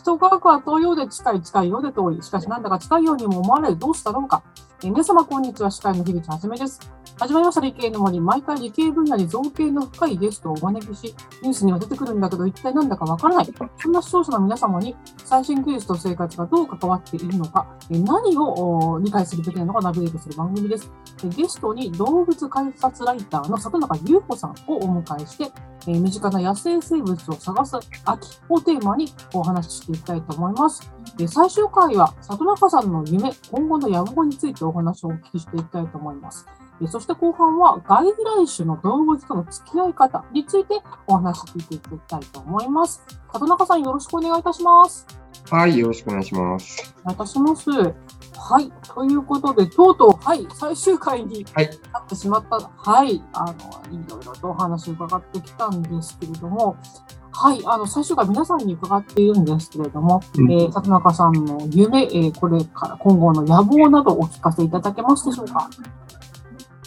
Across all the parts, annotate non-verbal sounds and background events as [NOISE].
人科学は遠いようで近い、近いようで遠い。しかしなんだか近いようにも思われ、どうしたろうか。皆様、こんにちは。司会の樋口はじめです。始まりました理系の森。毎回理系分野に造形の深いゲストをお招きし、ニュースには出てくるんだけど、一体なんだかわからない。そんな視聴者の皆様に、最新技術と生活がどう関わっているのか、何を理解するべきなのかナビゲートする番組です。ゲストに動物観察ライターの里中優子さんをお迎えして、身近な野生生物を探す秋をテーマにお話ししていきたいと思います。最終回は里中さんの夢、今後の野望についてお話をお聞きしていきたいと思います。えーそして後半は外来種の動物との付き合い方についてお話聞いていきたいと思います。里中さんよろしくお願いいたします。はい、よろしくお願いします。お願いいたします。はい。ということで、とうとう、はい、最終回にはいなってしまった。はい。あの、いろいろとお話を伺ってきたんですけれども、はい。あの、最終回皆さんに伺っているんですけれども、うんえー、里中さんの夢、えーこれから今後の野望などお聞かせいただけますでしょうか？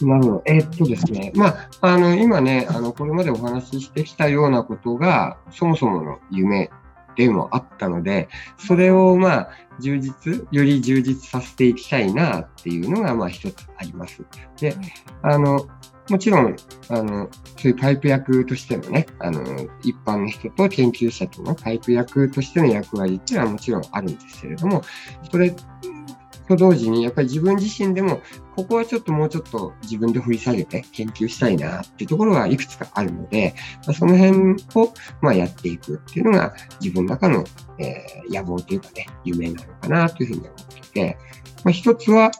なるほど。えーっとですね、まあ、あの、今ね、あの、これまでお話ししてきたようなことが、そもそもの夢でもあったので、それを、まあ、充実、より充実させていきたいなっていうのが、まあ、一つあります。で、あの、もちろん、あの、そういうパイプ役としてのね、あの、一般の人と研究者とのパイプ役としての役割っていうのはもちろんあるんですけれども、それと同時に、やっぱり自分自身でも、ここはちょっともうちょっと自分で掘り下げて研究したいなっていうところはいくつかあるので、まあその辺をまあやっていくっていうのが自分の中の、えー野望というかね、夢なのかなというふうに思っていて、まあ、一つはやっ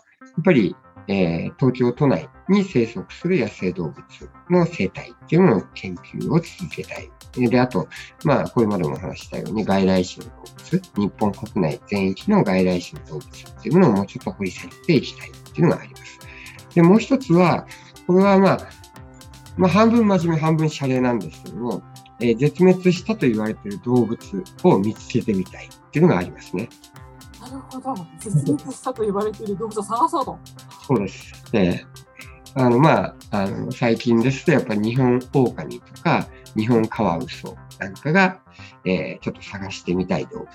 ぱり、えー東京都内に生息する野生動物の生態っていうのの研究を続けたい。で、あと、まあ、これまでもお話したように外来種の動物、日本国内全域の外来種の動物っていうものをもうちょっと掘り下げていきたいっていうのがあります。で、もう一つは、これはまあ、まあ、半分真面目、半分シャレなんですけども、えー絶滅したと言われている動物を見つけてみたいっていうのがありますね。なるほど。絶滅したと言われている動物を探そうと。そうです。で、あの、まあ、あの、最近ですと、やっぱり日本狼とか、日本カワウソなんかが、えーちょっと探してみたい動物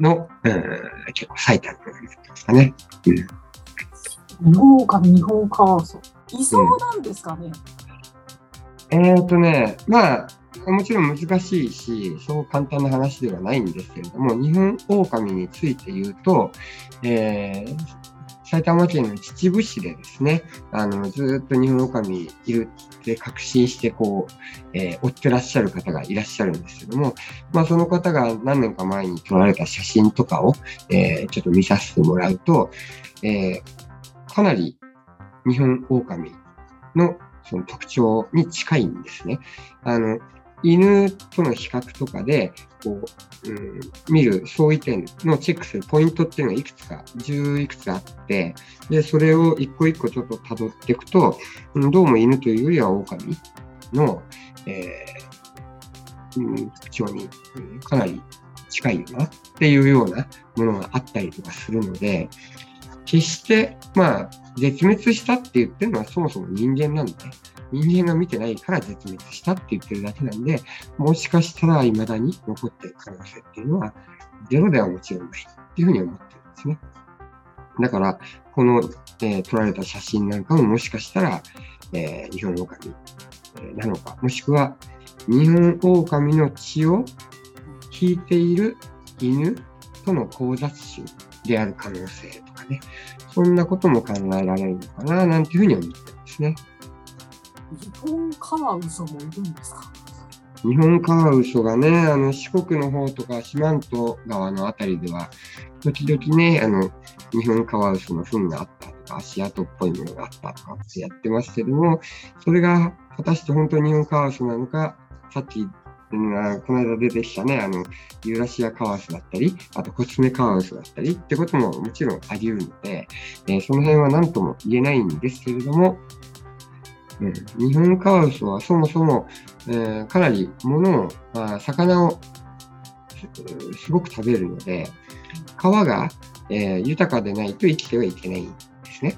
の、うん、結構最たるものになってますかね。うん日本狼、日本カワウソ。いそうなんですかね？えーとね、まあ、もちろん難しいし、そう簡単な話ではないんですけれども、日本狼について言うと、えー埼玉県の秩父市でですね、あの、ずーっと日本狼いるって確信して、こう、えー追ってらっしゃる方がいらっしゃるんですけども、まあ、その方が何年か前に撮られた写真とかを、えーちょっと見させてもらうと、えーかなり日本狼のその特徴に近いんですね。あの、犬との比較とかで、こう、うん、見る相違点のチェックするポイントっていうのがいくつか、10いくつあって、で、それを一個一個ちょっと辿っていくと、どうも犬というよりは狼の、えーうん、特徴に、うんかなり近いよなっていうようなものがあったりとかするので、決して、まあ、絶滅したって言ってるのはそもそも人間なんで、人間が見てないから絶滅したって言ってるだけなんで、もしかしたら未だに残っている可能性っていうのは、ゼロではもちろんないっていうふうに思ってるんですね。だから、この、えー撮られた写真なんかももしかしたら、えー日本狼、えなのか、もしくは日本狼の血を引いている犬との交雑種である可能性とかね、そんなことも考えられるのかな、なんていうふうに思ってるんですね。日本カワウソもいるんですか？日本カワウソがね、あの四国の方とか四万十川のあたりでは、時々ね、あの日本カワウソの糞があったとか、足跡っぽいものがあったとかってやってますけども、それが果たして本当に日本カワウソなのか、さっき、うんあこの間出てきたね、あの、ユーラシアカワウソだったり、あとコツメカワウソだったりってことももちろんあり得るので、えーその辺は何とも言えないんですけれども、うん、日本カワウソはそもそも、えーかなり物を、あ、魚をすごく食べるので、皮が、えー豊かでないと生きてはいけないんですね。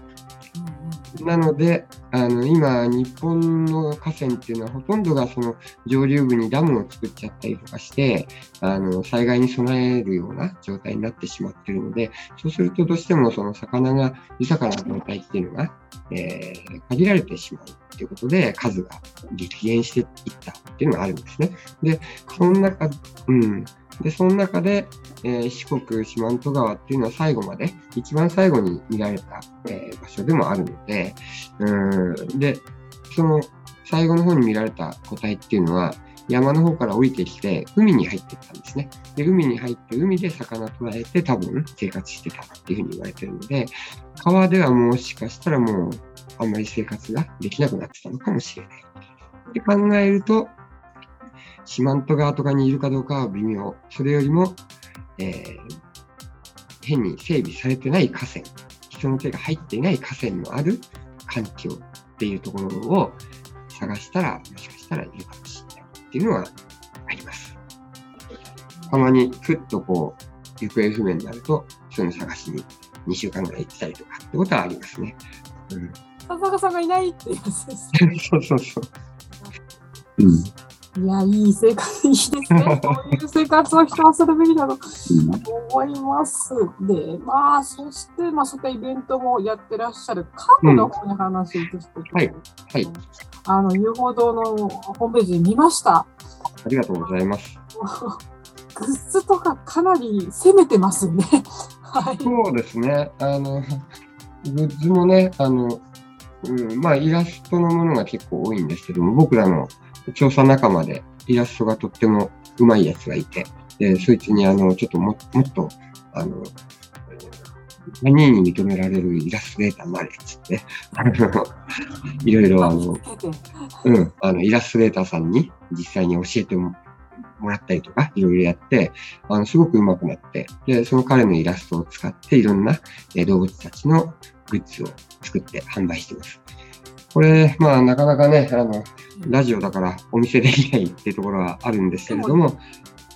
なので、あの今、日本の河川っていうのは、ほとんどがその上流部にダムを作っちゃったりとかして、あの災害に備えるような状態になってしまってるので、そうするとどうしてもその魚が豊かな状態っていうのが、えー限られてしまうということで、数が激減していったっていうのがあるんですね。で、その中、うん。で、その中で、えー四国四万十川っていうのは最後まで、一番最後に見られた、えー場所でもあるので、うん。で、その最後の方に見られた個体っていうのは、山の方から降りてきて、海に入ってったんですね。で、海に入って、海で魚捕らえて多分生活してたっていうふうに言われてるので、川ではもしかしたらもう、あんまり生活ができなくなってたのかもしれない。って考えると、四万十川とかにいるかどうかは微妙。それよりも、えー変に整備されてない河川、人の手が入っていない河川のある環境っていうところを探したら、もしかしたらいるかもしれないっていうのはあります。たまにふっとこう、行方不明になると、そういうの探しに2週間ぐらい行ったりとかってことはありますね。うん、田中さんがいないっていうやつです。[LAUGHS] そうそうそう。うん。いや、いい生活、いいですね。こういう生活を人はするべきだろうと思います。で、まあ、そして、まあ、そういったイベントもやってらっしゃる、カフェの方に話を移していくと、はいはい。あの、遊歩道のホームページ見ました。ありがとうございます。[LAUGHS] グッズとかかなり攻めてますよね。[LAUGHS] はい。そうですね。あの、グッズもね、あの、うん、まあ、イラストのものが結構多いんですけども、僕らの調査仲間でイラストがとってもうまいやつがいて、で、そいつにあの、ちょっとももっと、あの、何に認められるイラストレーターになれっつって、あのいろいろあの、うん、あの、イラストレーターさんに実際に教えてももらったりとか、いろいろやって、あの、すごく上手くなって、で、その彼のイラストを使って、いろんな、えー動物たちのグッズを作って販売してます。これ、まあ、なかなかね、あの、ラジオだからお見せできないっていうところはあるんですけれども、うん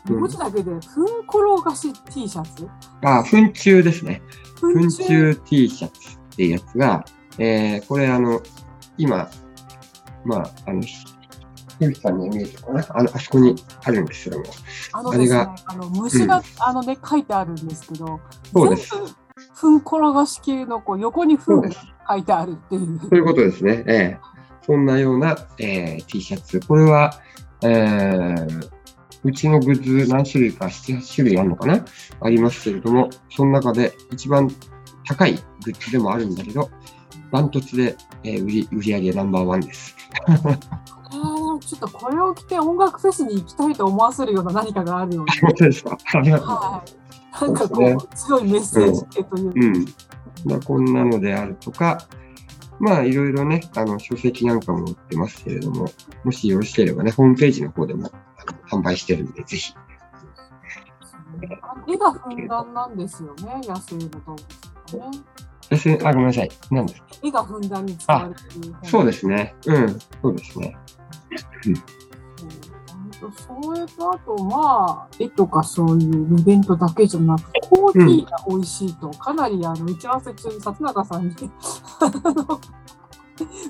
文字だけで、ふんころがし T シャツ？あ、糞虫ですね。糞糞虫 T シャツっていうやつが、えー、これあの、今、まあ、あの、ひひびきさんに見えてるかな？あの、あそこにあるんですけども。あのねあれが、あの虫が、あのね、書いてあるんですけど、そうです。ふんころがし系のこう横にふん。書いてあるっていう。そういうことですね。ええそんなような、えー T シャツ。これは、えーうちのグッズ何種類か、7、8種類あるのかな？ありますけれども、その中で一番高いグッズでもあるんだけど、ダントツで、えー売り売り上げナンバーワンです。[LAUGHS] ちょっとこれを着て音楽フェスに行きたいと思わせるような何かがあるよう本当 [LAUGHS] ですか。はい。なんかこう、強いメッセージ系というか。うん。まあ、こんなのであるとか、まあ、いろいろね、あの、書籍なんかも売ってますけれども、もしよろしければね、ホームページの方でも販売してるんで、ぜひ。絵がふんだんなんですよね、野生の動物ね。ですねあ、ごめんなさい。何ですか？絵がふんだんに使われている。そうですね。うん、そうですね。うんそれとあと、まあ、絵とかそういうイベントだけじゃなく、コーヒーが美味しいと、かなりあの打ち合わせ中に里中さんに、[LAUGHS]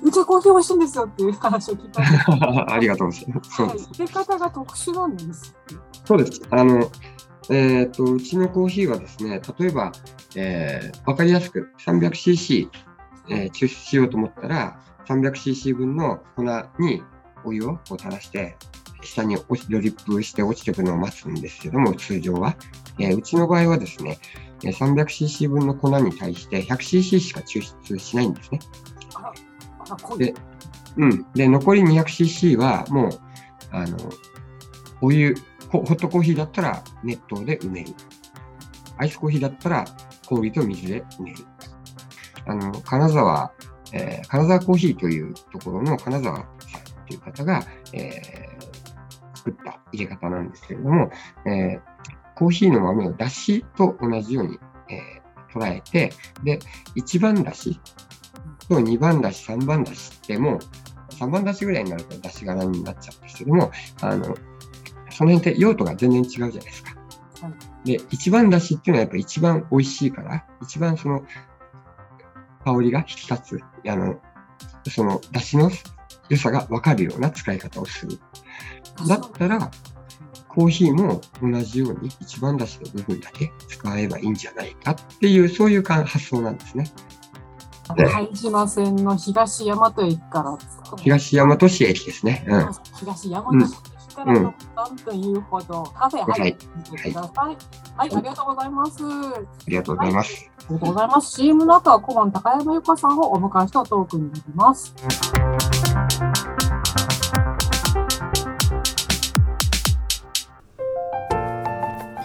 うちはコーヒー美味しいんですよっていう話を聞いた [LAUGHS] ありがとうございます。そうはいです。、入れ方が特殊なんです。そうです。あの、えっ、と、うちのコーヒーはですね、例えば、えーわかりやすく 300cc、えー抽出しようと思ったら、300cc 分の粉にお湯をこう垂らして、下に落ちドリップして落ちていくのを待つんですけども、通常は。えーうちの場合はですね、えー 300cc 分の粉に対して 100cc しか抽出しないんですね。で。うん。で、残り 200cc はもう、あの、お湯、ホホットコーヒーだったら熱湯で埋める。アイスコーヒーだったら氷と水で埋める。あの、金沢、えー金沢コーヒーというところの金沢さんという方が、えー作った入れ方なんですけれども、えーコーヒーの豆をだしと同じように、えー捉えて、で、1番だしと2番だし、3番だしってもう、3番だしぐらいになるとだし柄になっちゃうんですけども、あの、その辺って用途が全然違うじゃないですか。はで、一番だしっていうのはやっぱ一番美味しいから、一番その、香りが引き立つ、あの、その出汁の良さがわかるような使い方をする。だったら、コーヒーも同じように一番出しの部分だけ使えばいいんじゃないかっていう、そういう発想なんですね。貝島線の東大和駅から東大和市駅ですね。うん、東大和市駅からの3というほど、カフェ入ってみてください。はい、はい、ありがとうございます。ありがとうございます。ありがとうございます。CM の後は小判高山由香さんをお迎えしたトークになります。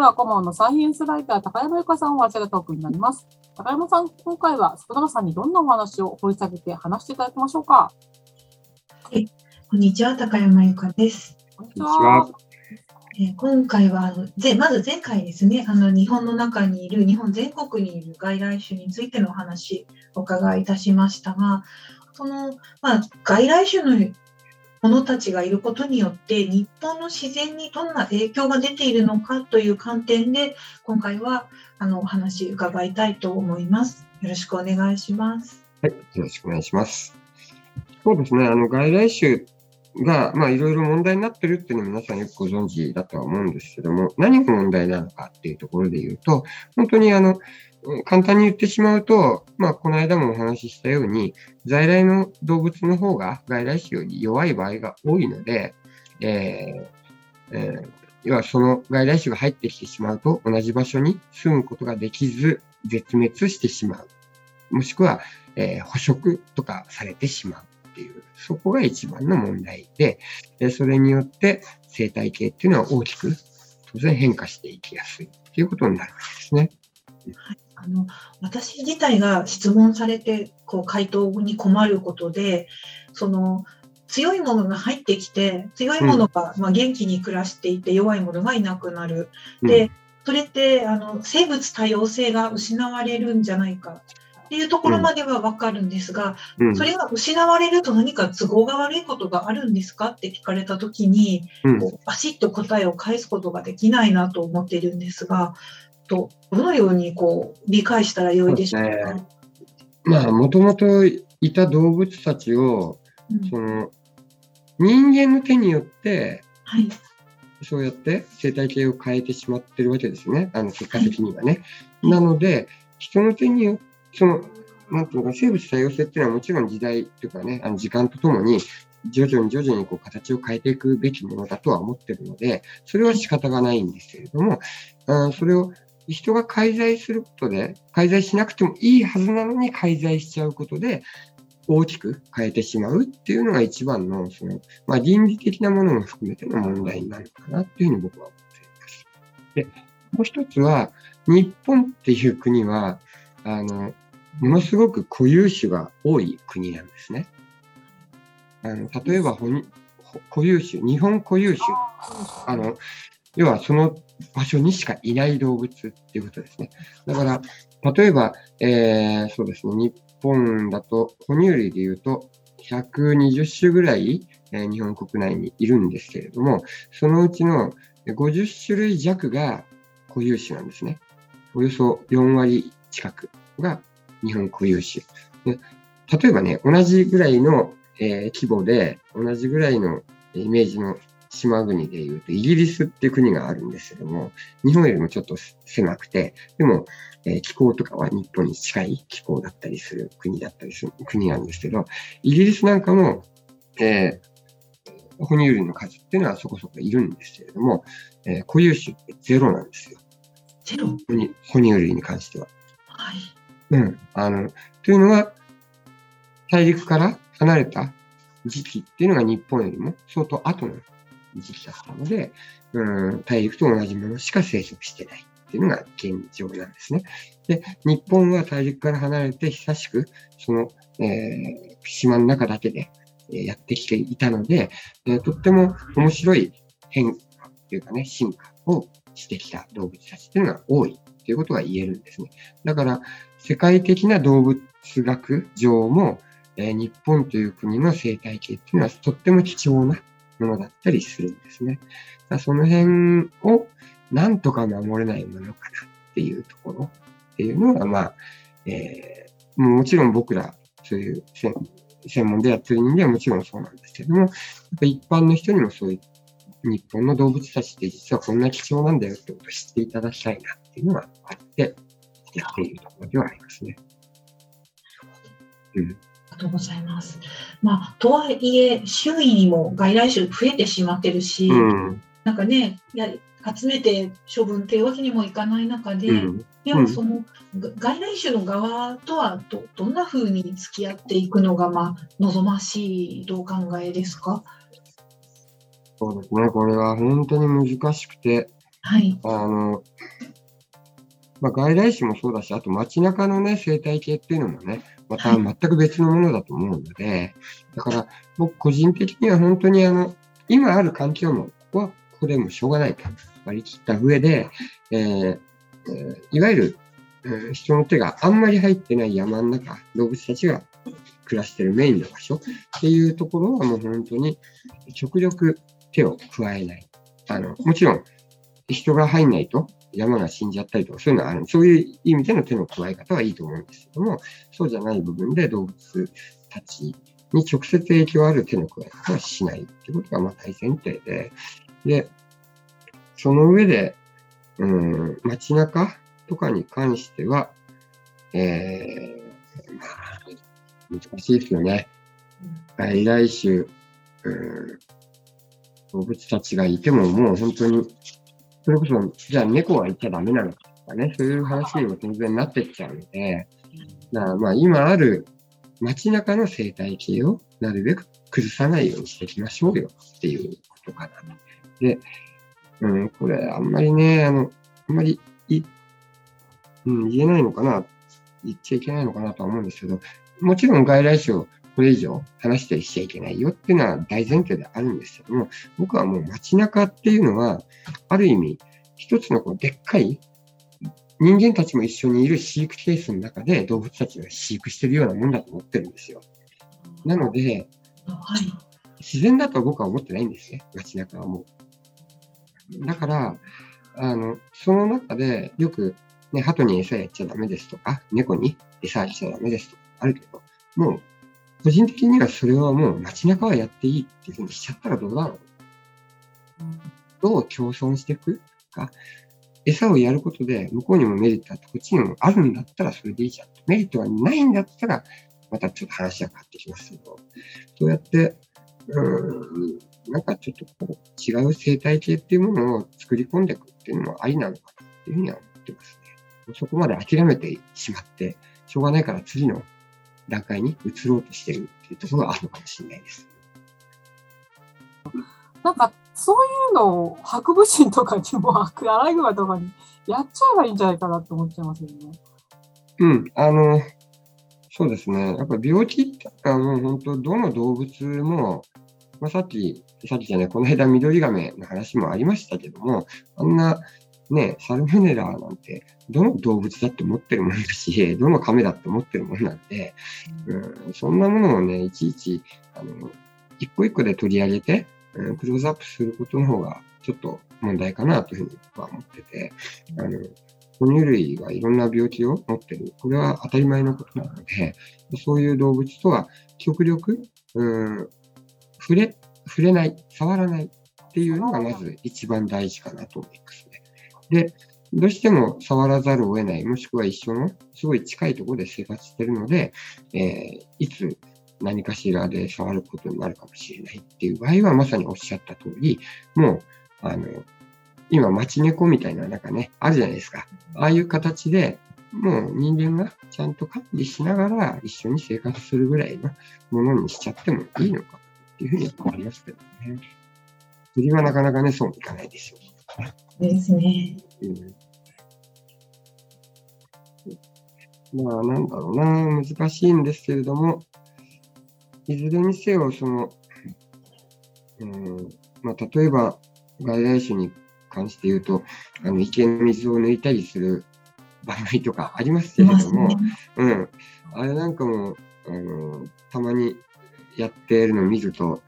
からは顧問のサイエンスライター、高山由香さんをあちらトークになります。高山さん、今回は里山さんにどんなお話を掘り下げて話していただきましょうか？はい、こんにちは、高山由香です。こんにちは。え今回はぜまず前回ですねあの日本の中にいる日本全国にいる外来種についてのお話お伺いいたしましたがその、まあ、外来種の者たちがいることによって日本の自然にどんな影響が出ているのかという観点で今回はあのお話伺いたいと思います。よろしくお願いします。はい、よろしくお願いします。そうですね、あの外来種が、まあ、いろいろ問題になってるっていうのは皆さんよくご存知だとは思うんですけども、何が問題なのかっていうところで言うと、本当にあの、簡単に言ってしまうと、まあ、この間もお話ししたように、在来の動物の方が外来種より弱い場合が多いので、えーえー、要はその外来種が入ってきてしまうと、同じ場所に住むことができず、絶滅してしまう。もしくは、えー、捕食とかされてしまうっていう、そこが一番の問題で、それによって生態系っていうのは大きく当然変化していきやすいっていうことになるわけですね。はいあの私自体が質問されてこう回答に困ることでその強いものが入ってきて強いものが、まあ、元気に暮らしていて弱いものがいなくなる。でそれってあの生物多様性が失われるんじゃないかっていうところまでは分かるんですが、うん、それが失われると何か都合が悪いことがあるんですかって聞かれた時に、うん、バシッと答えを返すことができないなと思っているんですがとどのようにこう理解したらよいでしょうか？ね、まあもともといた動物たちを、うん、その人間の手によって、はい、そうやって生態系を変えてしまってるわけですね。あの結果的にはね。はい、なので人の手によってそのなんていうか生物多様性っていうのはもちろん時代とかね、あの時間とともに徐々に徐々にこう形を変えていくべきものだとは思ってるので、それは仕方がないんですけれども、あそれを人が介在することで、介在しなくてもいいはずなのに介在しちゃうことで、大きく変えてしまうっていうのが一番の、その、まあ、倫理的なものも含めての問題になるかなっていうふうに僕は思っています。で、もう一つは、日本っていう国は、あの、ものすごく固有種が多い国なんですね。あの例えば固有種、日本固有種、あの、要はその場所にしかいない動物っていうことですね。だから、例えば、えー、そうですね、日本だと、哺乳類で言うと、120種ぐらい、えー、日本国内にいるんですけれども、そのうちの50種類弱が固有種なんですね。およそ4割近くが日本固有種。で例えばね、同じぐらいの、えー、規模で、同じぐらいのイメージの島国でいうと、イギリスっていう国があるんですけども、日本よりもちょっと狭くて、でも、えー、気候とかは日本に近い気候だったりする国だったりする国なんですけど、イギリスなんかも、えー、哺乳類の数っていうのはそこそこいるんですけれども、えー、固有種ってゼロなんですよ。ゼロ？哺乳類に関しては。うん。あの、というのは、大陸から離れた時期っていうのが日本よりも相当後の時期だったので、うん、大陸と同じものしか生息してないっていうのが現状なんですね。で、日本は大陸から離れて久しく、その、えー、島の中だけでやってきていたので、えー、とっても面白い変化というかね、進化をしてきた動物たちっていうのが多いということが言えるんですね。だから、世界的な動物学上も、え、日本という国の生態系っていうのはとっても貴重なものだったりするんですね。だその辺をなんとか守れないものかなっていうところっていうのが、まあ、えー、もちろん僕ら、そういう専門でやってる人間はもちろんそうなんですけども、やっぱ一般の人にもそういう日本の動物たちって実はこんな貴重なんだよってことを知っていただきたいなっていうのがあって、やっているところではありますね。うん。ありがとうございます。まあ、とはいえ、周囲にも外来種増えてしまってるし、うん、なんかね、や集めて処分っていうわけにもいかない中で、うん、ではその、外来種の側とはどどんなふうに付き合っていくのが、まあ、望ましいとお考えですか？そうですね、これは本当に難しくて、はい、あのまあ、外来種もそうだし、あと街中のね、生態系っていうのもね、また全く別のものだと思うので、だから僕個人的には本当にあの、今ある環境も、はこれもしょうがないと割り切った上で、えーえー、いわゆる、えー、人の手があんまり入ってない山の中、動物たちが暮らしてるメインの場所っていうところはもう本当に極力手を加えない。あの、もちろん人が入んないと山が死んじゃったりとか、そういうのはある。そういう意味での手の加え方はいいと思うんですけども、そうじゃない部分で動物たちに直接影響ある手の加え方はしないってことがまあ大前提で、で、その上で、うん、街中とかに関しては、えー、まあ、難しいですよね。外来種、うん、動物たちがいてももう本当にそれこそ、じゃあ猫は言っちゃダメなのかとかね、そういう話にも全然なってっちゃうので、だからまあ今ある街中の生態系をなるべく崩さないようにしていきましょうよっていうことかな。で、うん、これあんまりね、あの、あんまりい、うん、言えないのかな、言っちゃいけないのかなとは思うんですけど、もちろん外来種をこれ以上話したりしちゃいけないよっていうのは大前提であるんですけども、僕はもう街中っていうのは、ある意味、一つのこうでっかい人間たちも一緒にいる飼育ケースの中で動物たちが飼育してるようなもんだと思ってるんですよ。なので、はい、自然だと僕は思ってないんですね、街中はもう。だから、あの、その中でよく、ね、鳩に餌やっちゃダメですとか、猫に餌やっちゃダメですとかあるけど、もう個人的にはそれはもう街中はやっていいっていうふうにしちゃったらどうだろう。どう共存していく？か。餌をやることで向こうにもメリットあって、こっちにもあるんだったらそれでいいじゃん。メリットがないんだったら、またちょっと話が変わってきますけど、そうやって、うん、なんかちょっとこう違う生態系っていうものを作り込んでいくっていうのもありなのかなっていうふうには思ってますね。そこまで諦めてしまって、しょうがないから次の段階に移ろうとしてるっていうところがあるのかもしれないです。なんか、そういうのをハクビシンとかにも、アライグマとかにやっちゃえばいいんじゃないかなって思っちゃいますよね。うん、あの、そうですね。やっぱ病気ってもう本当、どの動物も、まあ、さっき、さっきじゃない、この間、ミドリガメの話もありましたけども、あんなね、サルモネラなんて、どの動物だって持ってるもんだし、どの亀だって持ってるもんなんで、うん、そんなものをね、いちいち、あの、一個一個で取り上げて、うん、クローズアップすることの方が、ちょっと問題かなというふうに僕は思ってて、あの、哺乳類がいろんな病気を持ってる。これは当たり前のことなので、そういう動物とは極力、うん、触れ、触れない、触らないっていうのがまず一番大事かなと思います。で、どうしても触らざるを得ない、もしくは一緒のすごい近いところで生活しているので、えー、いつ何かしらで触ることになるかもしれないっていう場合は、まさにおっしゃった通り、もう、あの、今、街猫みたいななんかね、あるじゃないですか。ああいう形で、もう人間がちゃんと管理しながら一緒に生活するぐらいのものにしちゃってもいいのかっていうふうに思いますけどね。釣りはなかなかね、そうもいかないですよ。ですね。うん、まあ、なんだろうな、難しいんですけれども、いずれにせよ、その、うんまあ、例えば、外来種に関して言うと、あの池の水を抜いたりする番組とかありますけれども、うん、あれなんかも、あのたまにやってるのを見ると、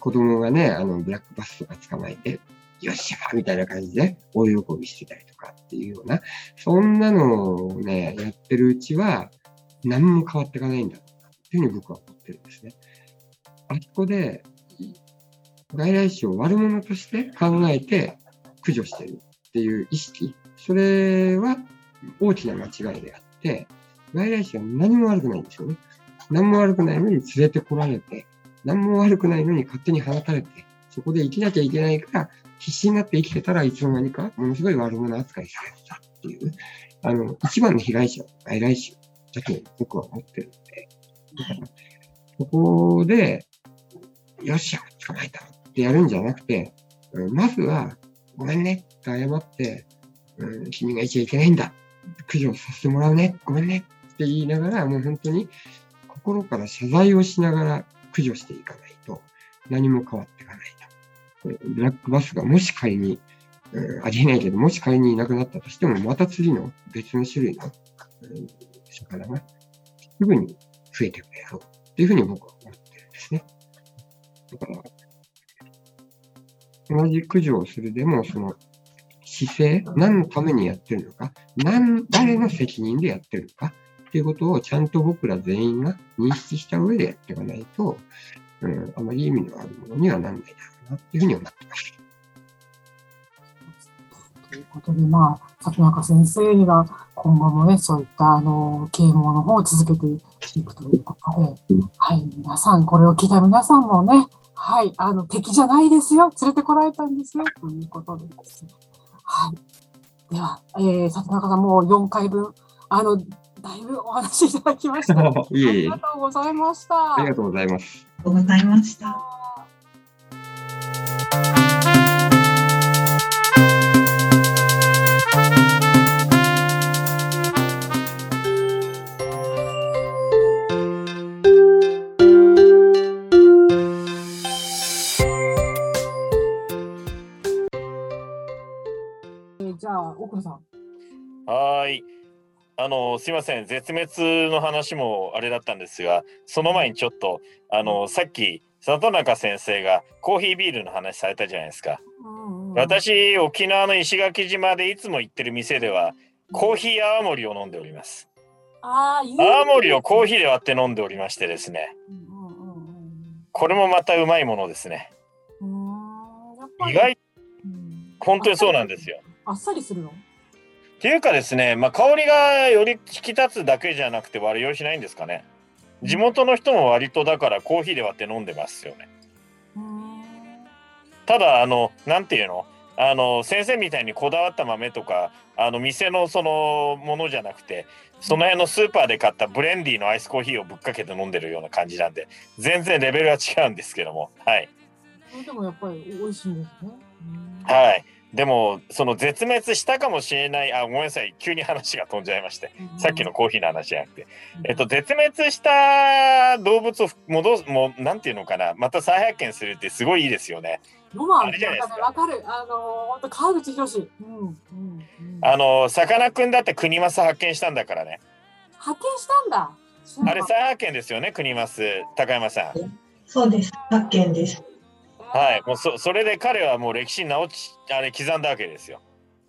子供がね、あのブラックバスとか捕まえて、よっしゃみたいな感じで大喜びしてたりとかっていうような、そんなのをね、やってるうちは、何も変わっていかないんだというふうに僕は思ってるんですね。あそこで、外来種を悪者として考えて駆除してるっていう意識、それは大きな間違いであって、外来種は何も悪くないんですよね。何も悪くないのに連れてこられて、何も悪くないのに勝手に放たれて、そこで生きなきゃいけないから、必死になって生きてたらいつの間にかものすごい悪者扱いされてたっていう、あの、一番の被害者は外来種だと僕は思ってるので、だから、そこで、よっしゃ、捕まえたってやるんじゃなくて、まずは、ごめんねって謝って、うん、君がいちゃいけないんだ。駆除させてもらうね。ごめんねって言いながら、もう本当に心から謝罪をしながら駆除していかないと、何も変わっていかないと。ブラックバスがもし仮に、うん、ありえないけど、もし仮にいなくなったとしても、また次の別の種類の、うん、魚がすぐに増えてくれるっていうふうに僕は思ってるんですね。だから、同じ駆除をするでも、その姿勢、何のためにやってるのか、何、誰の責任でやってるのかっていうことをちゃんと僕ら全員が認識した上でやっていかないと、うん、あまり意味のあるものにはならないだろうなっていうふうに思ってます。ということで、まあ、里中先生には今後もね、そういったあの啓蒙の方を続けていくということで、はい、皆さん、これを聞いた皆さんもね、はい、あの、敵じゃないですよ。連れてこられたんですよ。ということでですね。はい。では、えー、里中さんもう4回分、あの、だいぶお話しいただきました。[LAUGHS] いえいえありがとうございました。ありがとうございます。ありがとうございました。奥野さん。はい。あの、すいません。絶滅の話もあれだったんですが、その前にちょっと、あの、さっき、里中先生がコーヒービールの話されたじゃないですか。私、沖縄の石垣島でいつも行ってる店では、コーヒー泡盛を飲んでおります。あ泡盛をコーヒーで割って飲んでおりましてですね。これもまたうまいものですね。意外、本当にそうなんですよ。あっさりするの？っていうかですね、まあ、香りがより引き立つだけじゃなくて割り用しないんですかね。地元の人も割とだからコーヒーで割って飲んでますよね。ただあのなんていうの？あの先生みたいにこだわった豆とかあの店のそのものじゃなくてその辺のスーパーで買ったブレンディのアイスコーヒーをぶっかけて飲んでるような感じなんで全然レベルは違うんですけども。はい。でもやっぱり美味しいんですね。はいでもその絶滅したかもしれないあごめんなさい急に話が飛んじゃいまして、うん、さっきのコーヒーの話じゃなくて、うん、えっと絶滅した動物を戻すもうなんていうのかなまた再発見するってすごいいいですよね。ロマンあれじゃないですか。わかる。あの本当川口博士。うんうんうん、あのさかなクンだって国マス発見したんだからね。発見したんだ。あれ再発見ですよね国マス高山さん。そうです発見です。はい、もうそそれで彼はもう歴史に直ちあれ刻んだわけですよ。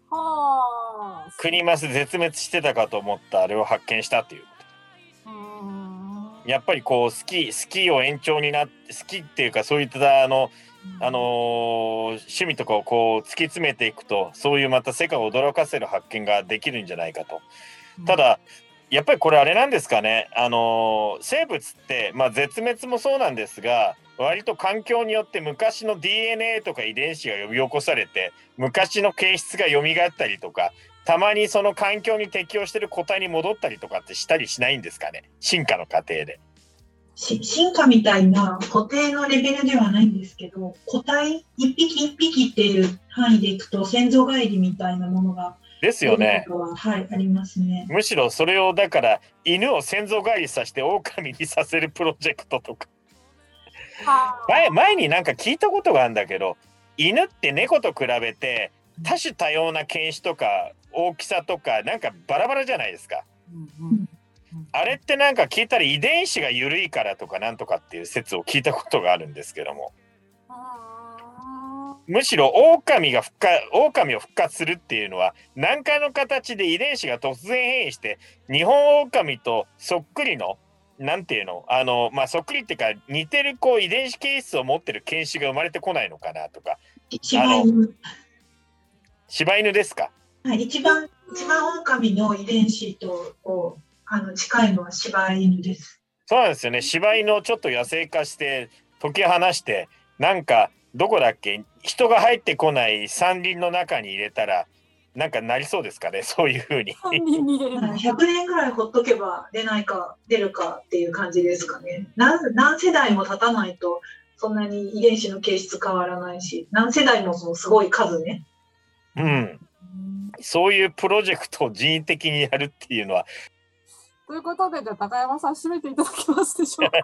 はあ。国マス絶滅してたかと思ったあれを発見したっていう。やっぱりこうスキースキーを延長になってスキーっていうかそういったあの、あのー、趣味とかをこう突き詰めていくとそういうまた世界を驚かせる発見ができるんじゃないかと。ただやっぱりこれあれなんですかねあのー、生物って、まあ、絶滅もそうなんですが割と環境によって昔の DNA とか遺伝子が呼び起こされて昔の形質が蘇ったりとかたまにその環境に適応してる個体に戻ったりとかってしたりしないんですかね？進化の過程で。進化みたいな固定のレベルではないんですけど個体一匹一匹っていう範囲でいくと先祖返りみたいなものがですよね。ははい、ありますね。むしろそれをだから犬を先祖返りさせて狼にさせるプロジェクトとか [LAUGHS] 前前になんか聞いたことがあるんだけど犬って猫と比べて多種多様な犬種とか大きさとかなんかバラバラじゃないですか。あれってなんか聞いたら遺伝子が緩いからとかなんとかっていう説を聞いたことがあるんですけども。むしろ狼が復活狼を復活するっていうのは何かの形で遺伝子が突然変異して日本狼とそっくりのなんていうの？あのまあそっくりっていうか似てるこう遺伝子形質を持ってる犬種が生まれてこないのかなとか。柴犬。柴犬ですか？はい、一番、一番狼の遺伝子と、こう、あの、近いのは柴犬です。そうなんですよね。柴犬をちょっと野生化して解き放してなんかどこだっけ？人が入ってこない山林の中に入れたらなんかなりそうですかね [LAUGHS] そういうふうに。犯人逃げるはい100年ぐらいほっとけば出ないか、出るかっていう感じですかね。何何世代も経たないと、そんなに遺伝子の形質変わらないし、何世代もそのすごい数ね。うん、そういうプロジェクトを人為的にやるっていうのはということで、じゃあ高山さん、締めていただけますでしょうか？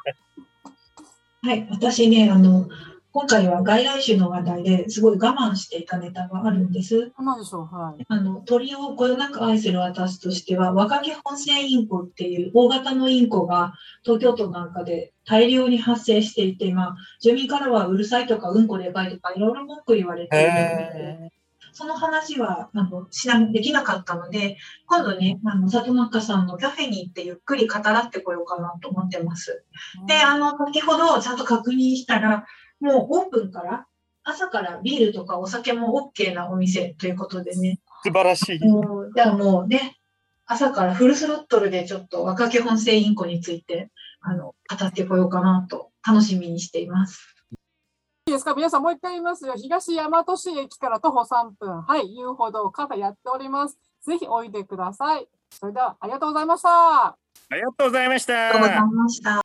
[LAUGHS] はい、私ね、あの、今回は外来種の話題ですごい我慢していたネタがあるんです。何でしょう、はい。あの鳥をこよなく愛する私としては、若毛本線インコっていう大型のインコが東京都なんかで大量に発生していて、まあ、住民からはうるさいとか、うんこでかいとか、いろいろ文句言われているんです。その話はあのしなできなかったので、今度ね、あの里中さんのカフェに行ってゆっくり語らってこようかなと思ってます。で、あの、先ほどちゃんと確認したら、もうオープンから、朝からビールとかお酒も OK なお店ということでね、素晴らしい。もう、じゃあもうね、朝からフルスロットルでちょっと若手本性インコについて、あの、語ってこようかなと楽しみにしています。いいですか？皆さんもう一回言いますよ。東大和市駅から徒歩3分。はい、遊歩道カフェやっております。ぜひおいでください。それではありがとうございました。ありがとうございました。ありがとうございました。